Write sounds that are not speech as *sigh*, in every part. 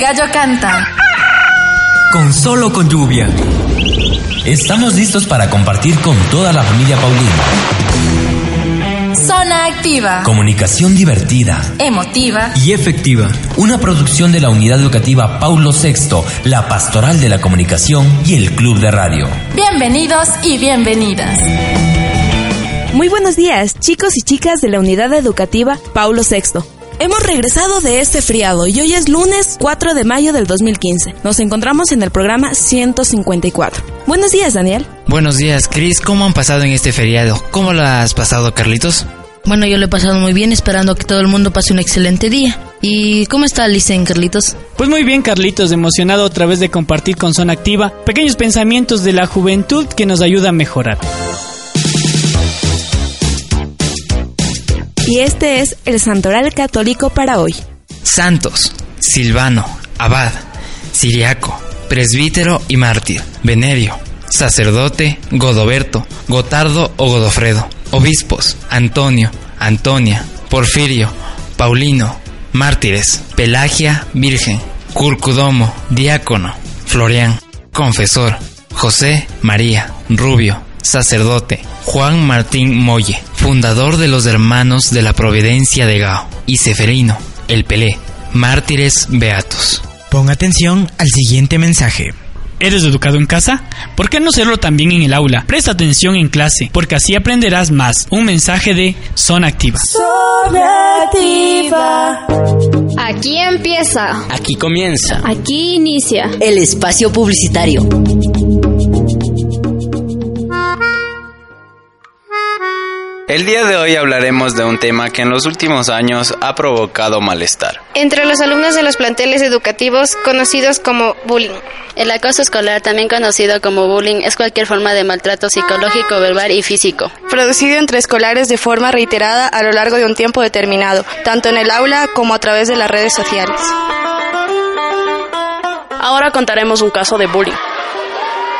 gallo canta. Con solo con lluvia. Estamos listos para compartir con toda la familia Paulina. Zona activa. Comunicación divertida. Emotiva. Y efectiva. Una producción de la Unidad Educativa Paulo VI, la Pastoral de la Comunicación y el Club de Radio. Bienvenidos y bienvenidas. Muy buenos días, chicos y chicas de la Unidad Educativa Paulo VI. Hemos regresado de este friado y hoy es lunes 4 de mayo del 2015. Nos encontramos en el programa 154. Buenos días, Daniel. Buenos días, Chris. ¿Cómo han pasado en este feriado? ¿Cómo lo has pasado, Carlitos? Bueno, yo lo he pasado muy bien, esperando que todo el mundo pase un excelente día. ¿Y cómo está Licen, Carlitos? Pues muy bien, Carlitos, emocionado otra vez de compartir con Zona Activa pequeños pensamientos de la juventud que nos ayuda a mejorar. Y este es el santoral católico para hoy. Santos, Silvano, Abad, Siriaco, Presbítero y Mártir, Venerio, Sacerdote, Godoberto, Gotardo o Godofredo, Obispos, Antonio, Antonia, Porfirio, Paulino, Mártires, Pelagia, Virgen, Curcudomo, Diácono, Florián, Confesor, José, María, Rubio, Sacerdote, Juan Martín Molle, fundador de los Hermanos de la Providencia de Gao, y Seferino, el Pelé, mártires beatos. Pon atención al siguiente mensaje. ¿Eres educado en casa? ¿Por qué no serlo también en el aula? Presta atención en clase, porque así aprenderás más. Un mensaje de Zona Activa. Zona Activa. Aquí empieza. Aquí comienza. Aquí inicia. El espacio publicitario. El día de hoy hablaremos de un tema que en los últimos años ha provocado malestar. Entre los alumnos de los planteles educativos conocidos como bullying. El acoso escolar, también conocido como bullying, es cualquier forma de maltrato psicológico, verbal y físico. Producido entre escolares de forma reiterada a lo largo de un tiempo determinado, tanto en el aula como a través de las redes sociales. Ahora contaremos un caso de bullying.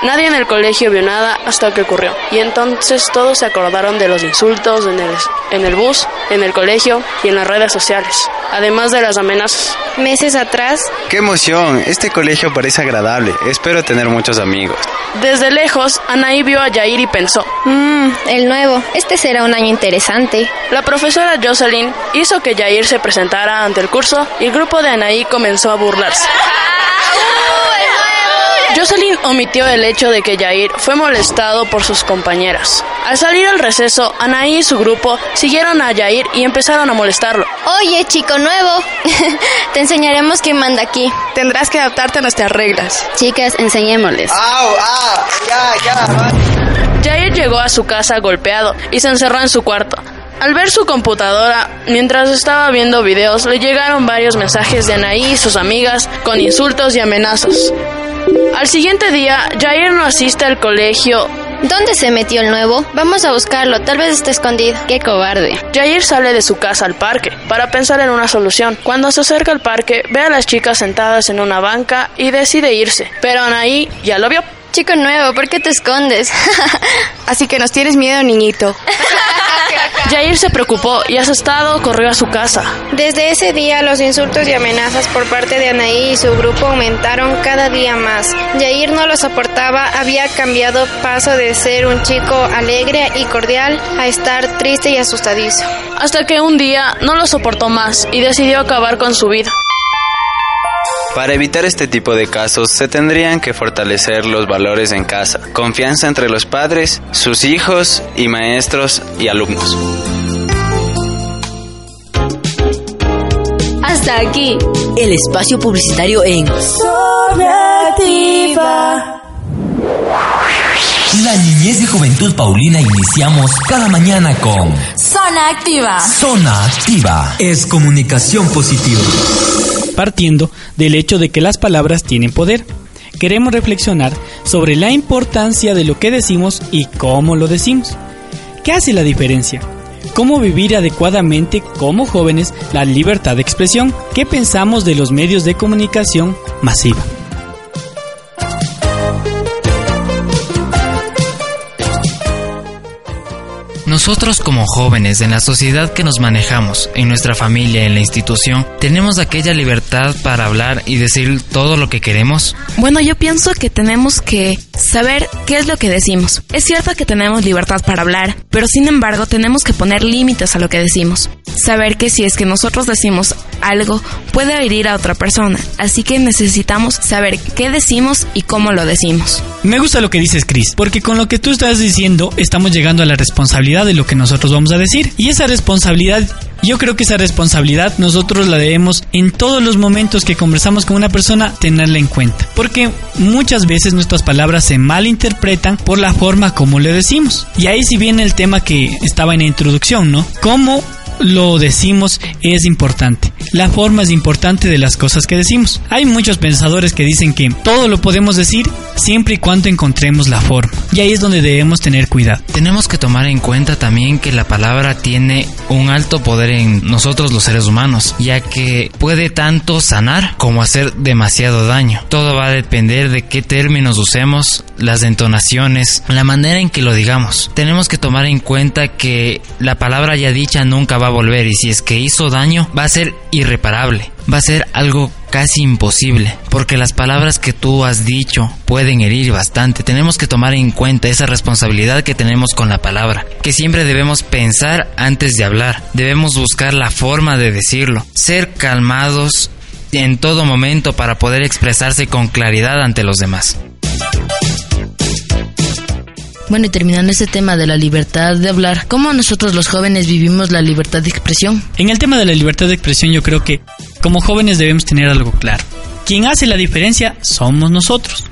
Nadie en el colegio vio nada hasta que ocurrió. Y entonces todos se acordaron de los insultos en el, en el bus, en el colegio y en las redes sociales. Además de las amenazas. Meses atrás. ¡Qué emoción! Este colegio parece agradable. Espero tener muchos amigos. Desde lejos, Anaí vio a Yair y pensó. Mmm, el nuevo. Este será un año interesante. La profesora Jocelyn hizo que Yair se presentara ante el curso y el grupo de Anaí comenzó a burlarse. Jocelyn omitió el hecho de que Jair fue molestado por sus compañeras. Al salir al receso, Anaí y su grupo siguieron a Jair y empezaron a molestarlo. Oye, chico nuevo, *laughs* te enseñaremos quién manda aquí. Tendrás que adaptarte a nuestras reglas. Chicas, enseñémosles. ¡Au, au! ¡Ya, ya! Jair llegó a su casa golpeado y se encerró en su cuarto. Al ver su computadora, mientras estaba viendo videos, le llegaron varios mensajes de Anaí y sus amigas con insultos y amenazas. Al siguiente día, Jair no asiste al colegio. ¿Dónde se metió el nuevo? Vamos a buscarlo, tal vez esté escondido. ¡Qué cobarde! Jair sale de su casa al parque para pensar en una solución. Cuando se acerca al parque, ve a las chicas sentadas en una banca y decide irse. Pero Anaí ya lo vio. Chico nuevo, ¿por qué te escondes? *laughs* Así que nos tienes miedo, niñito. *laughs* Jair se preocupó y asustado corrió a su casa. Desde ese día los insultos y amenazas por parte de Anaí y su grupo aumentaron cada día más. Jair no lo soportaba, había cambiado paso de ser un chico alegre y cordial a estar triste y asustadizo. Hasta que un día no lo soportó más y decidió acabar con su vida. Para evitar este tipo de casos se tendrían que fortalecer los valores en casa, confianza entre los padres, sus hijos y maestros y alumnos. Hasta aquí. El espacio publicitario en Zona Activa. La niñez y juventud paulina iniciamos cada mañana con Zona Activa. Zona Activa. Es comunicación positiva. Partiendo del hecho de que las palabras tienen poder, queremos reflexionar sobre la importancia de lo que decimos y cómo lo decimos. ¿Qué hace la diferencia? ¿Cómo vivir adecuadamente como jóvenes la libertad de expresión? ¿Qué pensamos de los medios de comunicación masiva? Nosotros como jóvenes en la sociedad que nos manejamos, en nuestra familia, en la institución, ¿tenemos aquella libertad para hablar y decir todo lo que queremos? Bueno, yo pienso que tenemos que saber qué es lo que decimos. Es cierto que tenemos libertad para hablar, pero sin embargo tenemos que poner límites a lo que decimos. Saber que si es que nosotros decimos algo puede herir a otra persona, así que necesitamos saber qué decimos y cómo lo decimos. Me gusta lo que dices, Chris, porque con lo que tú estás diciendo estamos llegando a la responsabilidad de lo que nosotros vamos a decir. Y esa responsabilidad yo creo que esa responsabilidad nosotros la debemos en todos los momentos que conversamos con una persona tenerla en cuenta. Porque muchas veces nuestras palabras se malinterpretan por la forma como le decimos. Y ahí si viene el tema que estaba en la introducción, ¿no? ¿Cómo lo decimos es importante. La forma es importante de las cosas que decimos. Hay muchos pensadores que dicen que todo lo podemos decir siempre y cuando encontremos la forma. Y ahí es donde debemos tener cuidado. Tenemos que tomar en cuenta también que la palabra tiene un alto poder en nosotros los seres humanos, ya que puede tanto sanar como hacer demasiado daño. Todo va a depender de qué términos usemos, las entonaciones, la manera en que lo digamos. Tenemos que tomar en cuenta que la palabra ya dicha nunca va a volver y si es que hizo daño va a ser irreparable, va a ser algo casi imposible, porque las palabras que tú has dicho pueden herir bastante. Tenemos que tomar en cuenta esa responsabilidad que tenemos con la palabra, que siempre debemos pensar antes de hablar, debemos buscar la forma de decirlo, ser calmados en todo momento para poder expresarse con claridad ante los demás. Bueno, y terminando este tema de la libertad de hablar, ¿cómo nosotros los jóvenes vivimos la libertad de expresión? En el tema de la libertad de expresión yo creo que como jóvenes debemos tener algo claro. Quien hace la diferencia somos nosotros.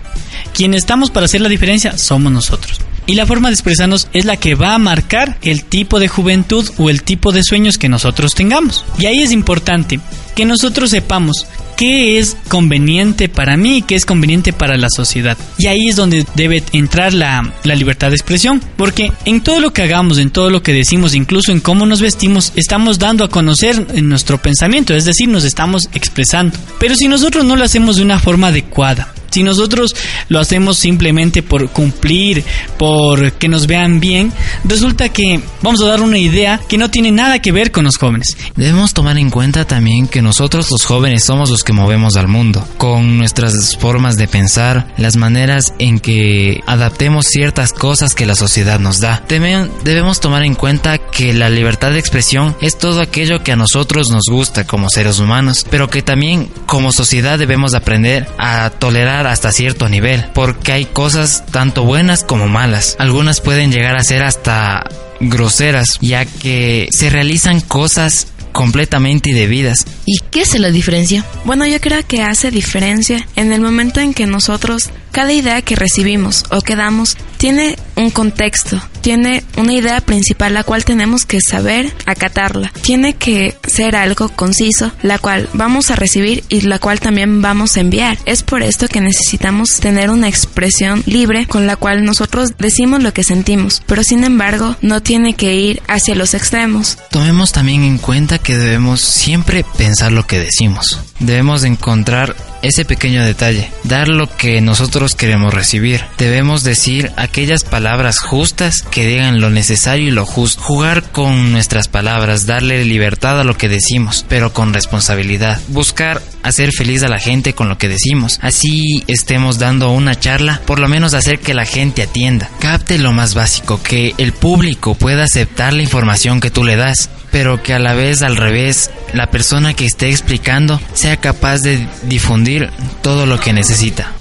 Quien estamos para hacer la diferencia somos nosotros. Y la forma de expresarnos es la que va a marcar el tipo de juventud o el tipo de sueños que nosotros tengamos. Y ahí es importante que nosotros sepamos qué es conveniente para mí y qué es conveniente para la sociedad. Y ahí es donde debe entrar la, la, libertad de expresión, porque en todo lo que hagamos, en todo lo que decimos, incluso en cómo nos vestimos, estamos dando a conocer nuestro pensamiento, es decir, nos estamos expresando. Pero si nosotros no lo hacemos de una forma adecuada, si nosotros lo hacemos simplemente por cumplir, por que nos vean bien, resulta que vamos a dar una idea que no tiene nada que ver con los jóvenes. Debemos tomar en cuenta también que nosotros los jóvenes somos los que movemos al mundo, con nuestras formas de pensar, las maneras en que adaptemos ciertas cosas que la sociedad nos da. Debemos tomar en cuenta que la libertad de expresión es todo aquello que a nosotros nos gusta como seres humanos, pero que también como sociedad debemos aprender a tolerar hasta cierto nivel, porque hay cosas tanto buenas como malas. Algunas pueden llegar a ser hasta groseras, ya que se realizan cosas completamente indebidas. ¿Y qué es la diferencia? Bueno, yo creo que hace diferencia en el momento en que nosotros, cada idea que recibimos o que damos, tiene un contexto, tiene una idea principal la cual tenemos que saber acatarla. Tiene que ser algo conciso, la cual vamos a recibir y la cual también vamos a enviar. Es por esto que necesitamos tener una expresión libre con la cual nosotros decimos lo que sentimos, pero sin embargo no tiene que ir hacia los extremos. Tomemos también en cuenta que debemos siempre pensar lo que decimos. Debemos encontrar ese pequeño detalle, dar lo que nosotros queremos recibir. Debemos decir aquellas palabras justas que digan lo necesario y lo justo. Jugar con nuestras palabras, darle libertad a lo que decimos, pero con responsabilidad. Buscar hacer feliz a la gente con lo que decimos. Así estemos dando una charla, por lo menos hacer que la gente atienda. Capte lo más básico, que el público pueda aceptar la información que tú le das pero que a la vez al revés la persona que esté explicando sea capaz de difundir todo lo que necesita.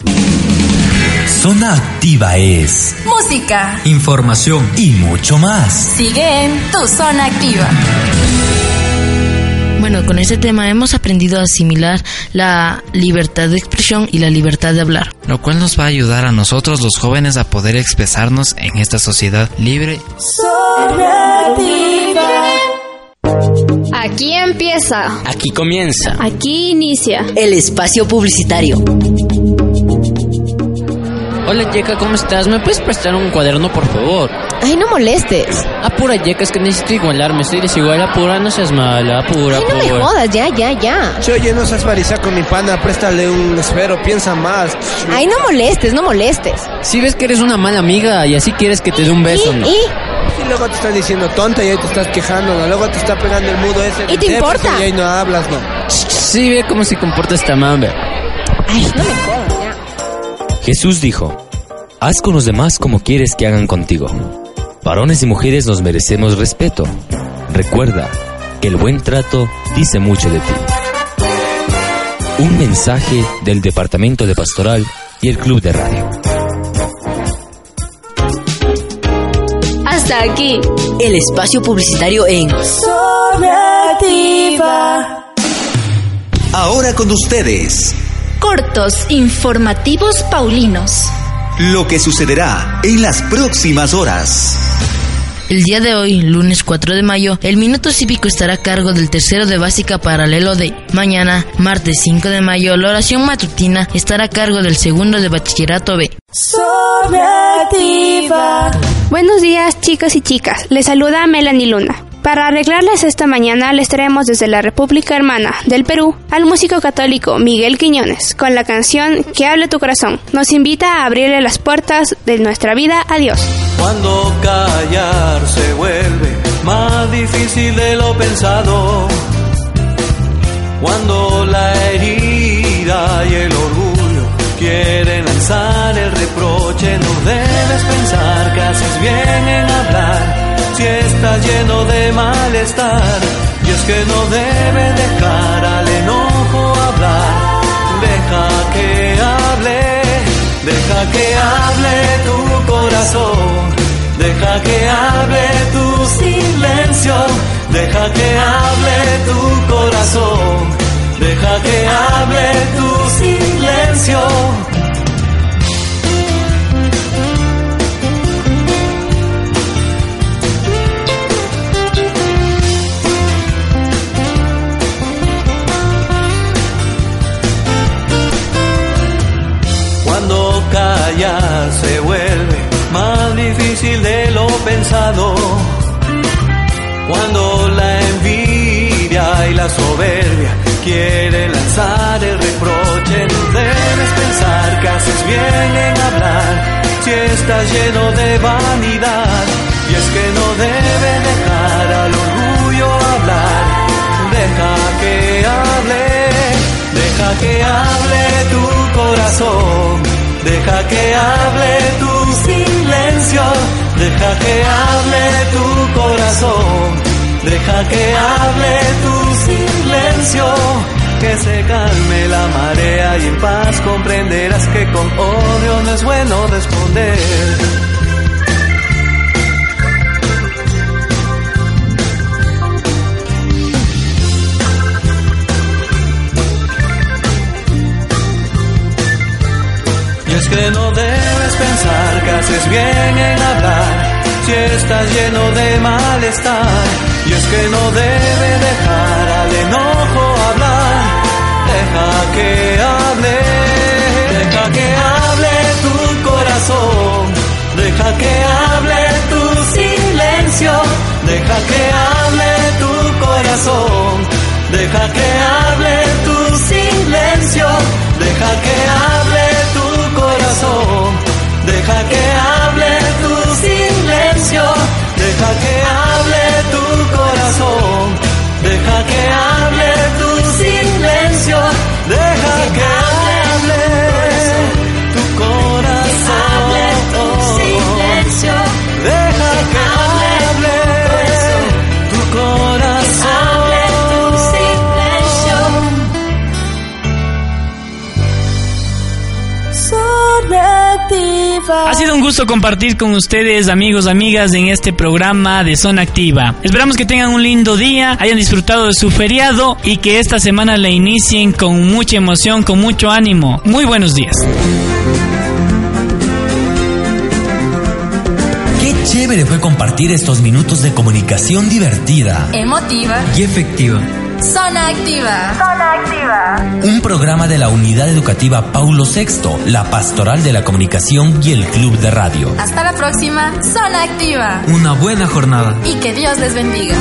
Zona Activa es música, información y mucho más. Sigue en tu zona activa. Bueno, con este tema hemos aprendido a asimilar la libertad de expresión y la libertad de hablar. Lo cual nos va a ayudar a nosotros los jóvenes a poder expresarnos en esta sociedad libre. Aquí empieza. Aquí comienza. Aquí inicia. El espacio publicitario. Hola Yeka, ¿cómo estás? ¿Me puedes prestar un cuaderno, por favor? Ay, no molestes. Apura, Yeka, es que necesito igualarme. Estoy desigual, apura, no seas mala, apura, Ay, no apura. me jodas, ya, ya, ya. Che, oye, no seas con mi pana, préstale un esfero, piensa más. Ay, no molestes, no molestes. Si ves que eres una mala amiga y así quieres que te dé un beso, ¿Y? ¿no? ¿Y? Luego te están diciendo tonta y ahí te estás quejando, ¿no? Luego te está pegando el mudo ese. ¿Y te importa? Y ahí no hablas, ¿no? Sí, ve cómo se comporta esta mambe. Ay, no me jodas, ya. Jesús dijo, haz con los demás como quieres que hagan contigo. Varones y mujeres nos merecemos respeto. Recuerda que el buen trato dice mucho de ti. Un mensaje del Departamento de Pastoral y el Club de Radio. Hasta aquí. El espacio publicitario en. Ahora con ustedes, Cortos informativos paulinos. lo que sucederá en las próximas horas. El día de hoy, lunes 4 de mayo, el minuto cívico estará a cargo del tercero de básica paralelo de mañana, martes 5 de mayo, la oración matutina estará a cargo del segundo de bachillerato B. Sobreactiva. Buenos días chicos y chicas, les saluda Melanie Luna. Para arreglarles esta mañana les traemos desde la República Hermana del Perú al músico católico Miguel Quiñones con la canción Que hable tu corazón. Nos invita a abrirle las puertas de nuestra vida a Dios. Cuando callar se vuelve más difícil de lo pensado. Cuando la herida y el orgullo quieren lanzar el reproche, no debes pensar que haces bien en hablar. Si estás lleno de malestar, y es que no debe dejar al enojo hablar. Deja que hable, deja que hable tu corazón. Deja que hable tu silencio, deja que hable tu corazón, deja que hable tu silencio. Quieren lanzar el reproche, no debes pensar que haces bien en hablar si estás lleno de vanidad. Y es que no debe dejar al orgullo hablar, deja que hable, deja que hable tu corazón, deja que hable tu silencio, deja que hable tu corazón, deja que hable tu silencio, que se calme la marea y en paz comprenderás que con odio no es bueno responder. Y es que no debes pensar que haces bien en hablar si estás lleno de malestar. Y es que no debe dejar al enojo hablar. Deja que hable, deja que hable tu corazón. Deja que hable tu silencio. Deja que hable tu corazón. Deja que gusto compartir con ustedes, amigos, amigas, en este programa de Zona Activa. Esperamos que tengan un lindo día, hayan disfrutado de su feriado y que esta semana la inicien con mucha emoción, con mucho ánimo. Muy buenos días. Qué chévere fue compartir estos minutos de comunicación divertida Emotiva. y efectiva. Zona activa. Zona activa. Un programa de la Unidad Educativa Paulo VI, la Pastoral de la Comunicación y el Club de Radio. Hasta la próxima. Zona activa. Una buena jornada. Y que Dios les bendiga.